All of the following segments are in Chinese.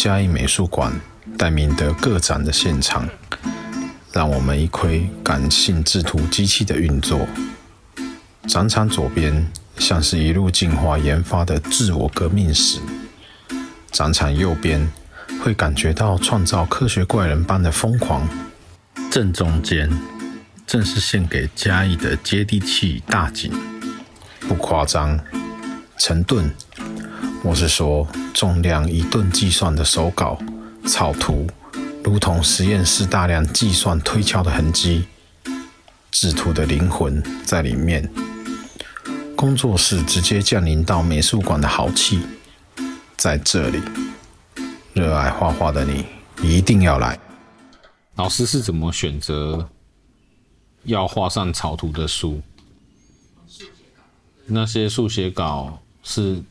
嘉义美术馆戴明德个展的现场，让我们一窥感性制图机器的运作。展场左边像是一路进化研发的自我革命史，展场右边会感觉到创造科学怪人般的疯狂。正中间正是献给嘉义的接地气大景，不夸张，成吨。我是说，重量一顿计算的手稿、草图，如同实验室大量计算推敲的痕迹，制图的灵魂在里面。工作室直接降临到美术馆的豪气，在这里，热爱画画的你一定要来。老师是怎么选择要画上草图的书？那些速写稿是？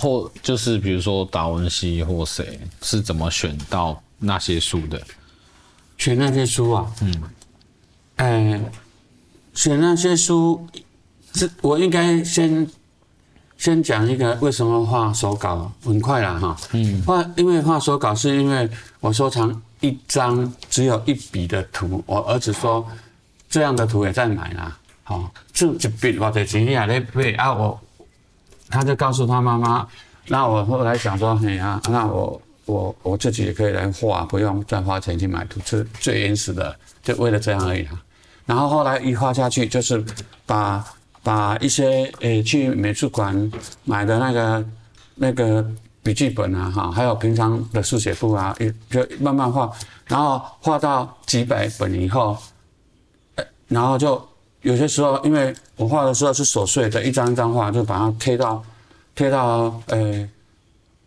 或就是比如说达文西或谁是怎么选到那些书的？选那些书啊？嗯，哎、欸，选那些书，是我应该先先讲一个为什么画手稿很快啦哈。嗯，画因为画手稿是因为我收藏一张只有一笔的图，我儿子说这样的图也在买啦。好，这一笔我的钱你还在背啊我。他就告诉他妈妈，那我后来想说，哎呀，那我我我自己也可以来画，不用再花钱去买图，是最原始的，就为了这样而已啊。然后后来一画下去，就是把把一些诶、去美术馆买的那个那个笔记本啊，哈，还有平常的速写簿啊，也就慢慢画，然后画到几百本以后，呃然后就。有些时候，因为我画的时候是琐碎的，一张一张画，就把它贴到贴到呃、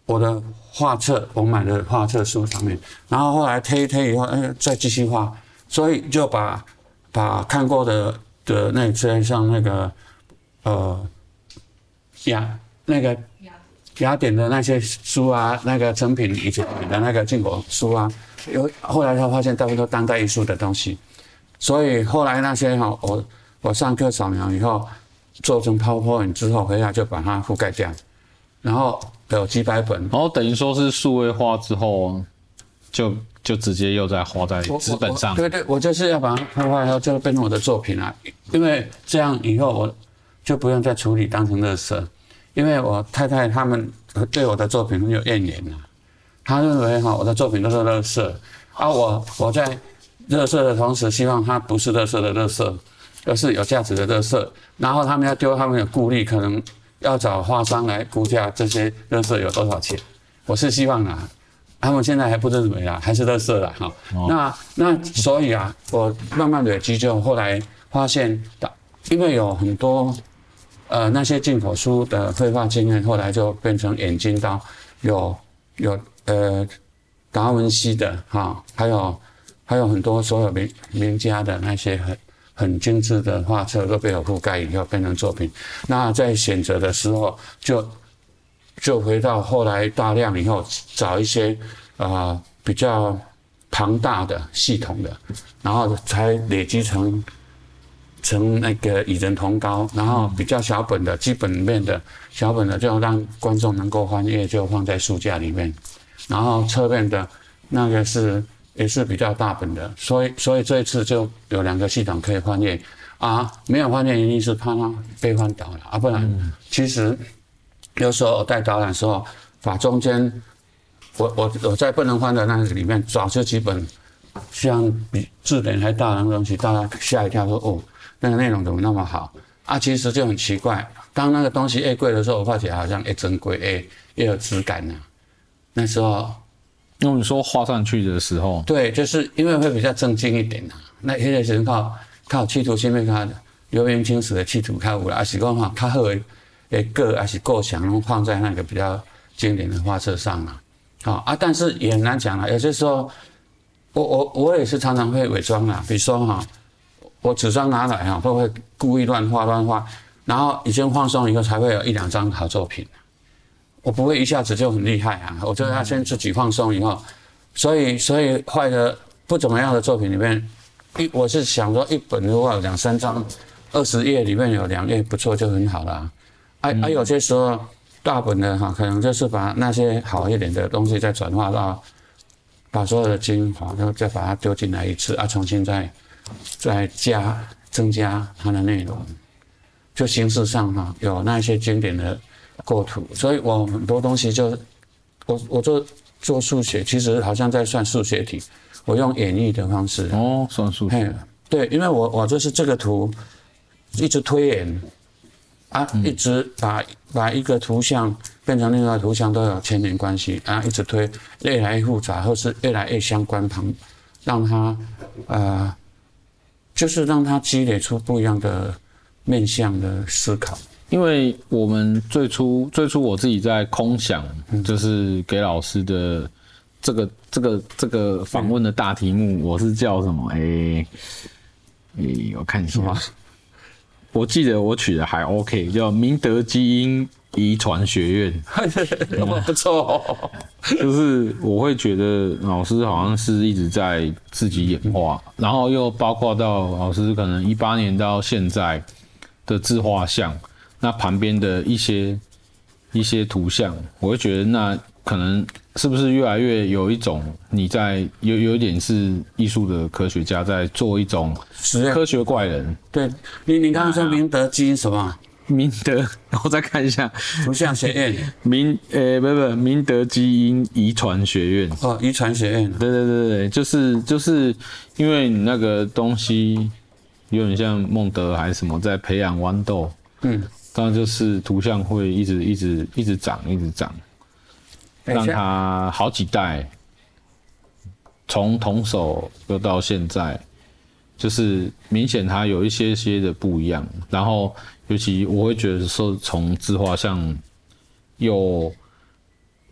我的画册，我买的画册书上面。然后后来贴一贴以后，哎、再继续画，所以就把把看过的的那些像那个呃雅那个雅典的那些书啊，那个成品以前的那个进口书啊，有后来才发现大部分都当代艺术的东西，所以后来那些哈我。我上课扫描以后，做成 PowerPoint 之后，回来就把它覆盖掉，然后有几百本。然后等于说是数位化之后，就就直接又在画在纸本上。对对，我就是要把它破坏以后，就变成我的作品了。因为这样以后我就不用再处理当成垃圾，因为我太太他们对我的作品很有怨言了，他认为哈我的作品都是垃圾，啊我我在垃圾的同时，希望它不是垃圾的垃圾。而是有价值的垃圾，然后他们要丢，他们的顾虑，可能要找画商来估价这些垃圾有多少钱。我是希望啊，他们现在还不认为啊，还是垃圾了哈。哦、那那所以啊，我慢慢累积，就后来发现，因为有很多呃那些进口书的绘画经验，后来就变成眼睛到有有呃达文西的哈，还有还有很多所有名名家的那些很。很精致的画册都被我覆盖以后变成作品。那在选择的时候，就就回到后来大量以后找一些啊、呃、比较庞大的系统的，然后才累积成成那个与人同高。然后比较小本的基本面的小本的，就让观众能够翻阅，就放在书架里面。然后侧面的那个是。也是比较大本的，所以所以这一次就有两个系统可以翻页啊，没有翻页原因是怕它被翻倒了啊，不然其实有时候我带导览的时候，把中间我我我在不能翻的那个里面找出几本像比字典还大的东西，大家吓一跳说哦，那个内容怎么那么好啊？其实就很奇怪，当那个东西越贵的时候，我发觉好像越珍贵，越越有质感呢、啊。那时候。那你说画上去的时候，对，就是因为会比较正经一点呐。那有些人靠靠企图心，面看留名青史的企图开悟了，还是讲哈，较好的诶个还是构想放在那个比较经典的画册上了。好啊，但是也很难讲了。有些时候，我我我也是常常会伪装啦，比如说哈，我纸张拿来哈，会不会故意乱画乱画，然后已经放松以后，才会有一两张好作品。我不会一下子就很厉害啊，我就要先自己放松以后，所以所以坏的不怎么样的作品里面，一我是想说一本的话两三张，二十页里面有两页不错就很好了啊，啊，啊有些时候大本的哈，可能就是把那些好一点的东西再转化到，把所有的精华，然后再把它丢进来一次啊，重新再再加增加它的内容，就形式上哈有那些经典的构图，所以我很多东西就我我做做数学，其实好像在算数学题，我用演绎的方式哦，算数学，对，因为我我就是这个图一直推演。啊，一直把把一个图像变成另外一个图像都有牵连关系，啊，一直推越来越复杂，或是越来越相关旁，让它呃，就是让它积累出不一样的面向的思考。因为我们最初最初我自己在空想，就是给老师的这个这个这个访问的大题目，我是叫什么？哎、欸、哎、欸，我看一下。我记得我取的还 OK，叫明德基因遗传学院，不错、哦。就是我会觉得老师好像是一直在自己演化，然后又包括到老师可能一八年到现在的自画像，那旁边的一些一些图像，我会觉得那。可能是不是越来越有一种你在有有一点是艺术的科学家在做一种科学怪人？对，你你刚刚说明德基因什么？明德，我再看一下图像学院。明呃、欸，不不，明德基因遗传学院。哦，遗传学院。对对对对，就是就是因为你那个东西有点像孟德还是什么在培养豌豆，嗯，当然就是图像会一直一直一直长一直长。让它好几代，从童手又到现在，就是明显它有一些些的不一样。然后，尤其我会觉得说，从自画像有，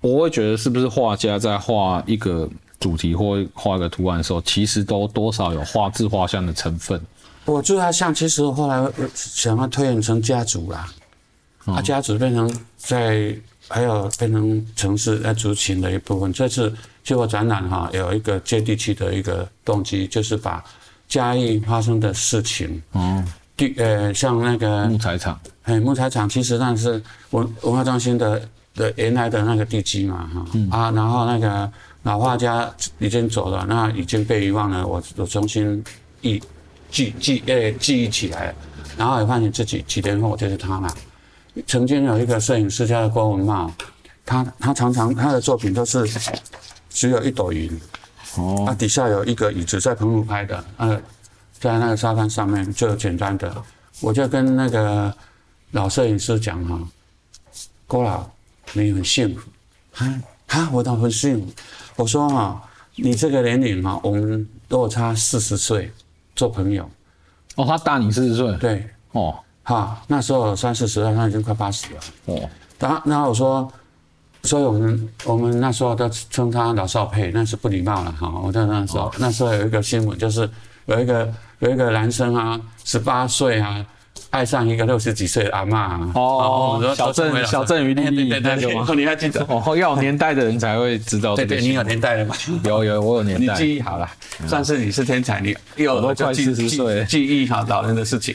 我会觉得是不是画家在画一个主题或画一个图案的时候，其实都多少有画自画像的成分。我自画像其实后来想要推演成家族啦，啊，家族变成在。还有变成城市在族群的一部分。这次就我展览哈，有一个接地气的一个动机，就是把嘉义发生的事情，哦，地呃，像那个木材厂，哎，木材厂其实那是文文化中心的的原来的那个地基嘛，哈、嗯，啊，然后那个老画家已经走了，那已经被遗忘了，我我重新忆记记呃记忆起来了，然后也发现自己几年后就是他了。曾经有一个摄影师叫郭文茂，他他常常他的作品都是只有一朵云，哦，他底下有一个椅子在澎湖拍的，呃，在那个沙滩上面就简单的，我就跟那个老摄影师讲哈，郭老，你很幸福，啊啊，我倒很幸福，我说哈，你这个年龄哈，我们都差四十岁，做朋友，哦，他大你四十岁，对，哦。哈，那时候三四十岁，他已经快八十了。哦，然然后我说，所以我们我们那时候都称他老少配，那是不礼貌了哈。我在那时候，哦、那时候有一个新闻，就是有一个有一个男生啊，十八岁啊，爱上一个六十几岁的阿嬷啊。哦，哦小镇小镇与莉莉那个吗？你还记得？哦，要有年代的人才会知道这个。对对，你有年代的吗？有有，我有年代。你记忆好了，算是你是天才，你有都快四十岁，记忆好老人的事情。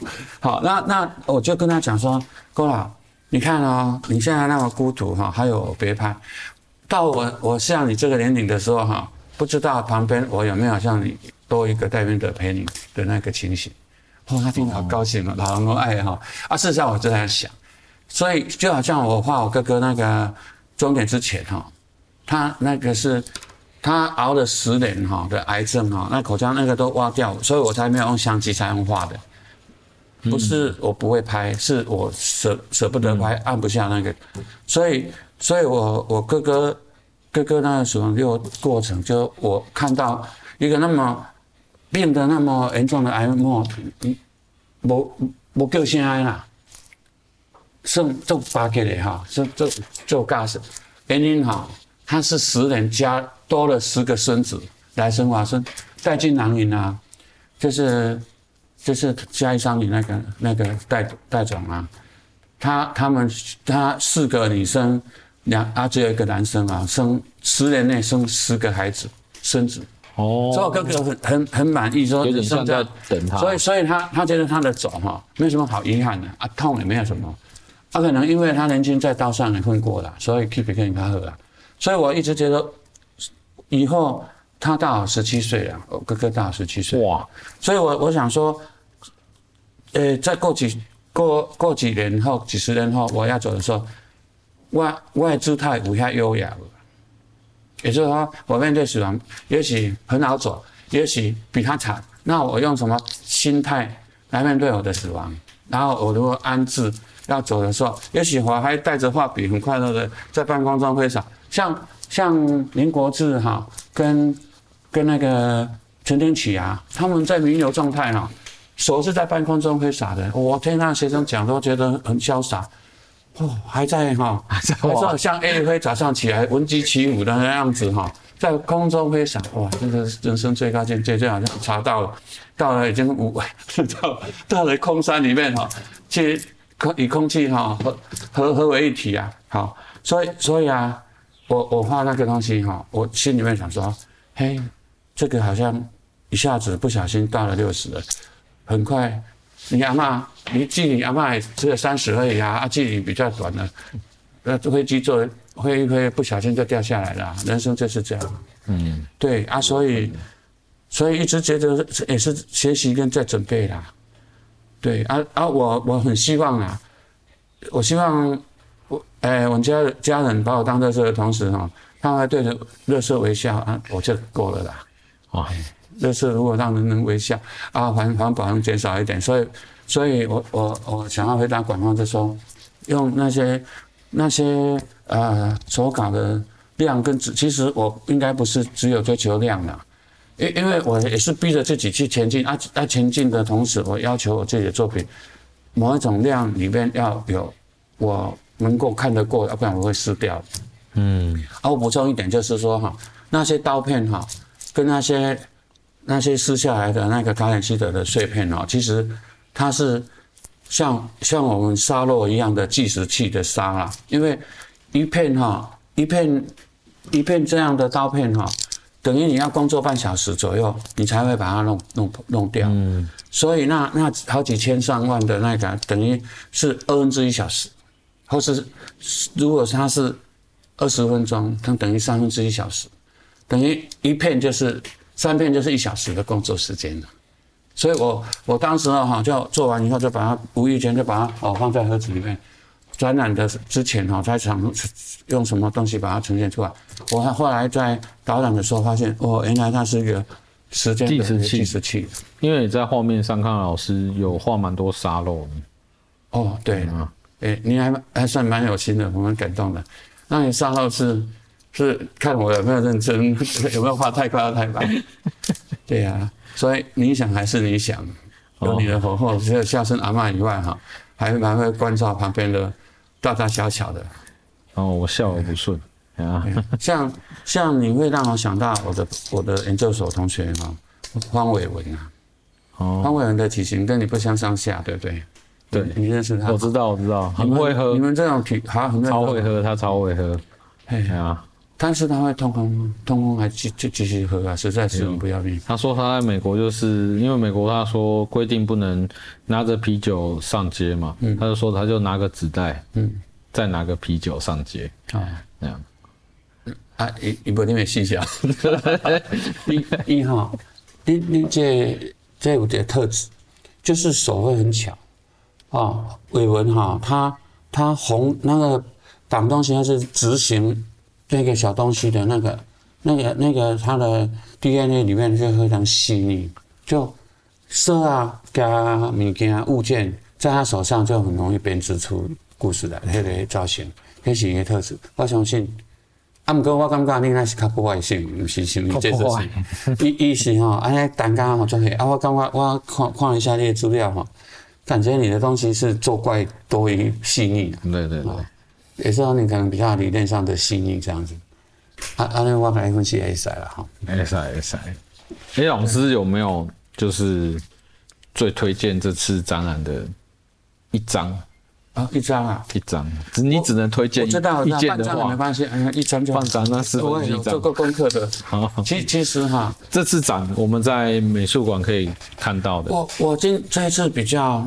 好，那那我就跟他讲说，郭老，你看哦，你现在那么孤独哈，还有别拍。到我我像你这个年龄的时候哈，不知道旁边我有没有像你多一个代表者陪你的那个情形。哦，他听了好高兴啊，老人都爱哈。啊，事实上我就在想，所以就好像我画我哥哥那个终点之前哈，他那个是他熬了十年哈的癌症哈，那口腔那个都挖掉，所以我才没有用相机才用画的。不是我不会拍，是我舍舍不得拍，按不下那个，所以，所以我我哥哥哥哥那个时候就过程，就我看到一个那么病得那么严重的癌末，嗯，无无够心安啦，剩做八个的哈，做做做驾驶，原因哈，他是十人加多了十个孙子来生娃孙，带进囊云啊，就是。就是嘉义商旅那个那个戴戴总啊，他他们他四个女生，两啊只有一个男生啊，生十年内生十个孩子孙子哦，所以我哥哥很很很满意，说有点在等他，所以所以他他觉得他的走哈没什么好遗憾的啊，痛也没有什么他、啊、可能因为他年轻在道上也混过了，所以 keep 跟他喝了。所以我一直觉得，以后他大我十七岁了，我哥哥大我十七岁。哇！所以我我想说，呃，再过几过过几年后，几十年后我要走的时候，我我的姿态有遐优雅了。也就是说，我面对死亡，也许很好走，也许比他惨。那我用什么心态来面对我的死亡？然后我如果安置要走的时候，也许我还带着画笔，很快乐的在半空中挥洒。像像林国志哈，跟跟那个陈天启啊，他们在弥留状态哈，手是在半空中挥洒的。我听那学生讲，都觉得很潇洒。哦，还在哈，还在像叶飞早上起来闻鸡起舞的那样子哈，在空中挥洒。哇，真的是人生最高境界，就好像查到了，到了已经无，到到了空山里面哈，去空与空气哈合合合为一体啊。好，所以所以啊，我我画那个东西哈，我心里面想说，嘿，这个好像一下子不小心到了六十了，很快。你阿嬷，你距离阿嬷只有三十而已啊，啊，距离比较短了，那飞机坐飞一飞，不小心就掉下来了。人生就是这样，嗯，对啊，所以，所以一直觉得也是学习跟在准备啦，对啊啊，我我很希望啊，我希望我哎、我家家人把我当垃圾的同时哈，他们还对着乐色微笑啊，我就够了啦，哦。就是如果让人能微笑啊，环环保能减少一点，所以，所以我我我想要回答管方，就说用那些那些呃手稿的量跟质，其实我应该不是只有追求量的，因因为我也是逼着自己去前进啊，在前进的同时，我要求我自己的作品某一种量里面要有我能够看得过，要不然我会撕掉。嗯，啊，我补充一点就是说哈，那些刀片哈，跟那些。那些撕下来的那个卡坦西德的碎片哦，其实它是像像我们沙漏一样的计时器的沙啦，因为一片哈一片一片这样的刀片哈，等于你要工作半小时左右，你才会把它弄弄弄掉。嗯，所以那那好几千上万的那个等于是二分之一小时，或是如果它是二十分钟，它等于三分之一小时，等于一片就是。三片就是一小时的工作时间了，所以我我当时哈就做完以后就把它无意间就把它哦放在盒子里面，展览的之前哈在想用什么东西把它呈现出来。我还后来在导览的时候发现哦，原来它是一个时间计时器，计时器。因为你在画面上看老师有画蛮多沙漏。哦，对啊，哎、欸，你还还算蛮有心的，我蛮感动的。那你沙漏是？是看我有没有认真，有没有画太快太慢？对呀、啊，所以你想还是你想，有你的火候，除了孝顺阿嬷以外，哈，还蛮会关照旁边的大大小小的。哦，我笑而不顺啊。像像你会让我想到我的我的研究所同学哈，方伟文啊。哦。方伟文的体型跟你不相上下，对不对？对，你认识他？我知道，我知道，很会喝。你们这种体好，很超会喝，他超会喝。哎呀。但是他会通风，通风还继继继续喝啊，实在是很不要命。他说他在美国就是因为美国他说规定不能拿着啤酒上街嘛，嗯，他就说他就拿个纸袋，嗯，再拿个啤酒上街，啊，那样，啊，一一波你没细想，你你哈，你你这这有点特质，就是手会很巧，啊，伟文哈，他他红那个挡东西他是直行。这个小东西的那个、那个、那个，它的 DNA 里面就非常细腻，就色啊加物件物件，在他手上就很容易编织出故事来，那个造型，那是一个特质。我相信，啊，不过我感觉你那是较破坏性，不 是什么这个是，意意思吼，安尼单刚吼就可以。啊，我感觉我看看一下那些资料吼，感觉你的东西是作怪多于细腻。对对对。也是说你可能比较理念上的细腻这样子，啊啊，那我来分析 A 赛了哈，A 赛 A 赛，哎，老师有没有就是最推荐这次展览的一张啊？一张啊？一张，只你只能推荐一件的话，没关系，哎，一张就放展那是我有做过功课的。好，其其实哈，这次展我们在美术馆可以看到的。我我今这一次比较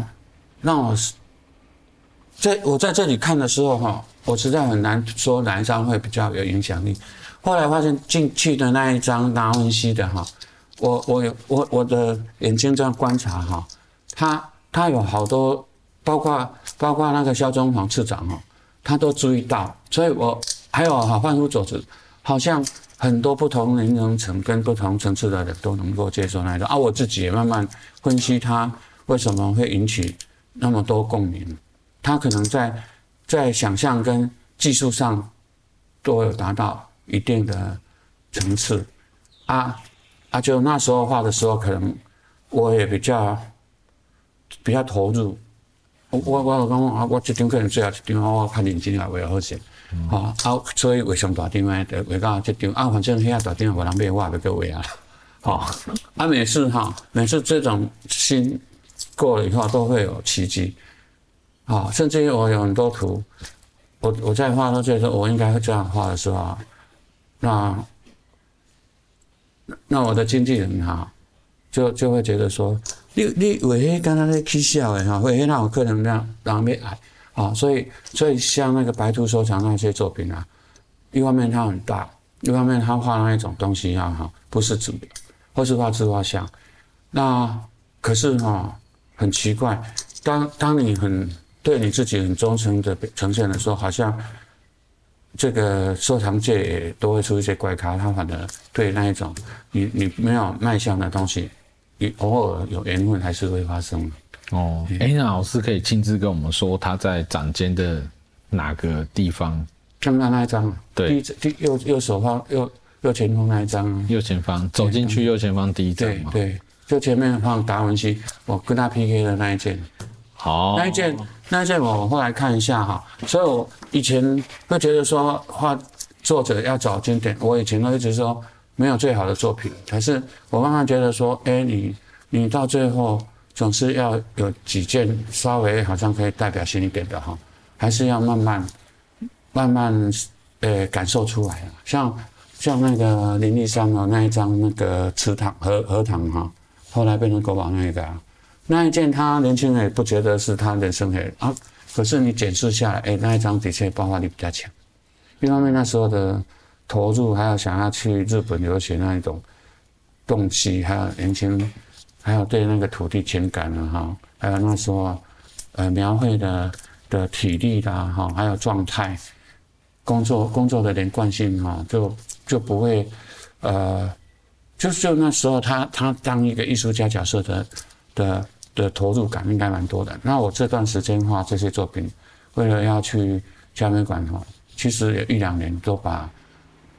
让我在我在这里看的时候哈，我实在很难说哪一张会比较有影响力。后来发现进去的那一张达文西的哈，我我有我我的眼睛这样观察哈，他他有好多，包括包括那个萧宗煌次长哈，他都注意到，所以我还有哈换书佐子，好像很多不同年龄层跟不同层次的人都能够接受那一张。啊，我自己也慢慢分析他为什么会引起那么多共鸣，他可能在在想象跟技术上都有达到。一定的层次，啊啊，就那时候画的时候，可能我也比较比较投入。我我我讲啊，我这张可能最后一张我较认真来画好些，好啊，所以画上大张诶，就画到这张啊，反正遐大张无人买，我就搁画啊。好，啊，每次哈，每次这种心过了以后，都会有奇迹。好，甚至于我有很多图，我我在画到这时候，我应该会这样画的时候。那那我的经纪人哈，就就会觉得说，你你为什么刚刚在起笑的哈，为什么让我客人那样让没爱啊？所以所以像那个白兔收藏那些作品啊，一方面它很大，一方面他画那一种东西啊哈，不是纸，或是画自画像。那可是哈，很奇怪，当当你很对你自己很忠诚的呈现的时候，好像。这个收藏界也都会出一些怪咖，他反而对那一种你你没有卖相的东西，你偶尔有缘分还是会发生。哦，哎、欸，那老师可以亲自跟我们说他在展间的哪个地方？看到那一张，对，第右右手方右右前方那一张，右前方走进去右前方第一张对，对，就前面放达文西，我跟他 PK 的那一件。好，那一件，那一件我后来看一下哈，所以我以前会觉得说画作者要找经典，我以前都一直说没有最好的作品，可是我慢慢觉得说，哎，你你到最后总是要有几件稍微好像可以代表性一点的哈，还是要慢慢慢慢呃感受出来，像像那个林立山的那一张那个池塘荷荷塘哈，后来变成国宝那个。那一件他年轻人也不觉得是他人生黑啊，可是你检视下来，哎，那一张的确爆发力比较强。一方面那时候的投入，还有想要去日本留学那一种动机，还有年轻，还有对那个土地情感啊，哈，还有那时候呃描绘的的体力的哈，还有状态，工作工作的连贯性哈，就就不会呃，就就那时候他他当一个艺术家角色的的。的投入感应该蛮多的。那我这段时间画这些作品，为了要去嘉美馆哈，其实有一两年都把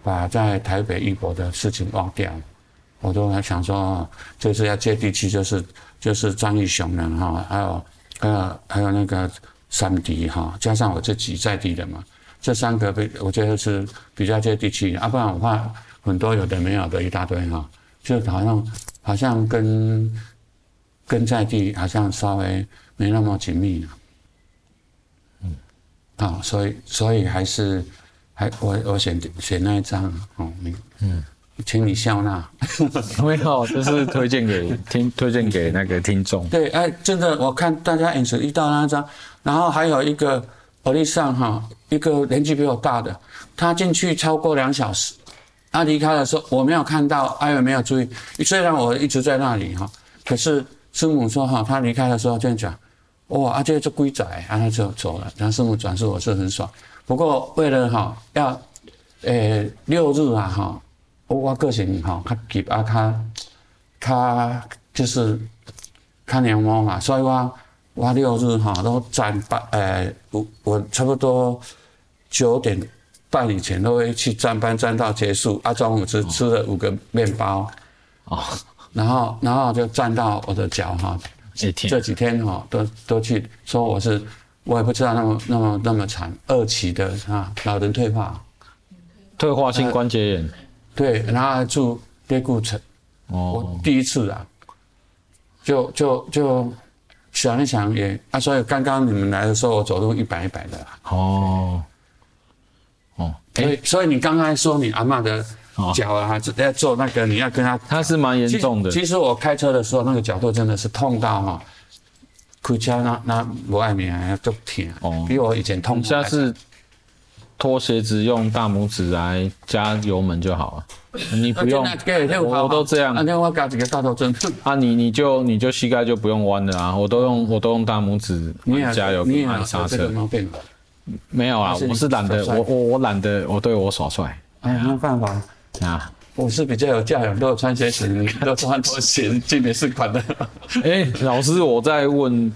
把在台北艺博的事情忘掉。我都还想说，就是要接地气，就是就是张艺雄呢哈，还有还有还有那个三迪哈，加上我自己在地的嘛，这三个比我觉得是比较接地气。啊，不然我画很多有的没有的一大堆哈，就好像好像跟。跟在地好像稍微没那么紧密了，嗯，好，所以所以还是还我我选选那一张哦，嗯，请你笑纳，没有，就是推荐给听，推荐给那个听众。对，哎，真的，我看大家眼神一到那张，然后还有一个欧丽上哈，一个年纪比我大的，他进去超过两小时，他离开的时候我没有看到，哎，我没有注意，虽然我一直在那里哈，可是。师母说：“哈，他离开的时候这样讲，哇，啊，这这龟仔，啊，他就走了。然后师母转述我是很爽。不过为了哈要，诶、欸、六日啊哈，我个性哈较急啊，他他就是看年猫嘛，所以我我六日哈都站班，诶，我我差不多九点半以前都会去站班，站到结束。啊，中午只吃了五个面包。哦。”然后，然后就站到我的脚哈，这几天哈都都去说我是，我也不知道那么那么那么惨，二期的啊，老人退化，退化性关节炎，呃、对，然后还住类固醇，哦，我第一次啊，就就就想一想也啊，所以刚刚你们来的时候，我走路一摆一摆的，哦，哦，所以所以你刚才说你阿嬷的。脚啊，还是要做那个，你要跟他，他是蛮严重的。其实我开车的时候，那个角度真的是痛到哈，开车那那不爱命还要足疼哦，比我以前痛。下次脱鞋子用大拇指来加油门就好了，你不用，我我都这样。那我搞几个大头针。啊，你你就你就膝盖就不用弯了啊，我都用我都用大拇指加油按刹车。没有啊，我是懒得，我我我懒得，我对我耍帅。哎呀，没办法啊。我是比较有教养，都有穿鞋子，你都穿拖鞋，进美术馆的。哎，老师，我在问，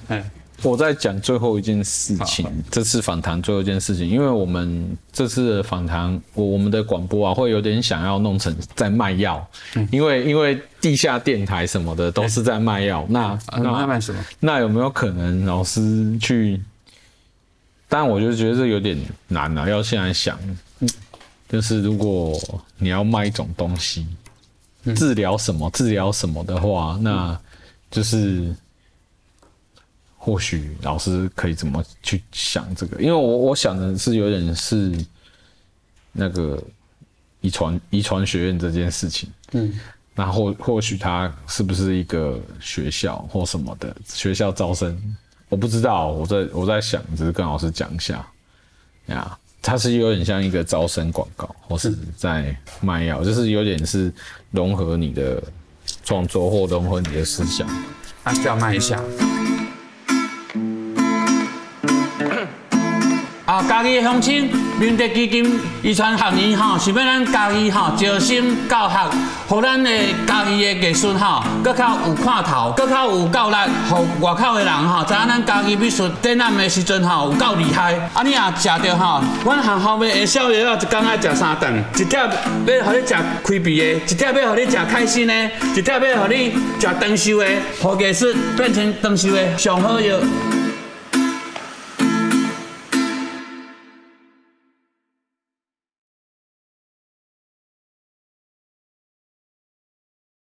我在讲最后一件事情，这次访谈最后一件事情，因为我们这次的访谈，我我们的广播啊，会有点想要弄成在卖药，因为因为地下电台什么的都是在卖药，那那卖什么？那有没有可能老师去？但我就觉得这有点难啊，要现在想。就是如果你要卖一种东西，治疗什么治疗什么的话，那就是或许老师可以怎么去想这个？因为我我想的是有点是那个遗传遗传学院这件事情，嗯，那或或许他是不是一个学校或什么的学校招生，我不知道，我在我在想，只是跟老师讲一下呀。它是有点像一个招生广告，或是在卖药，就是有点是融合你的创作或融合你的思想，还是要卖一下。啊，家己的乡亲，明德基金遗传学院吼，想要咱家己吼招生教学，互咱的家己的艺术吼，搁较有看头，搁较有够力，互外口的人吼，知影咱家己美术展览的时阵吼有够厉害。啊，你也食着吼，阮学校的宵夜，一工爱食三顿，一碟要互你食开胃的，一碟要互你食开心的，一碟要互你食长寿的，好艺术变成长寿的上好药。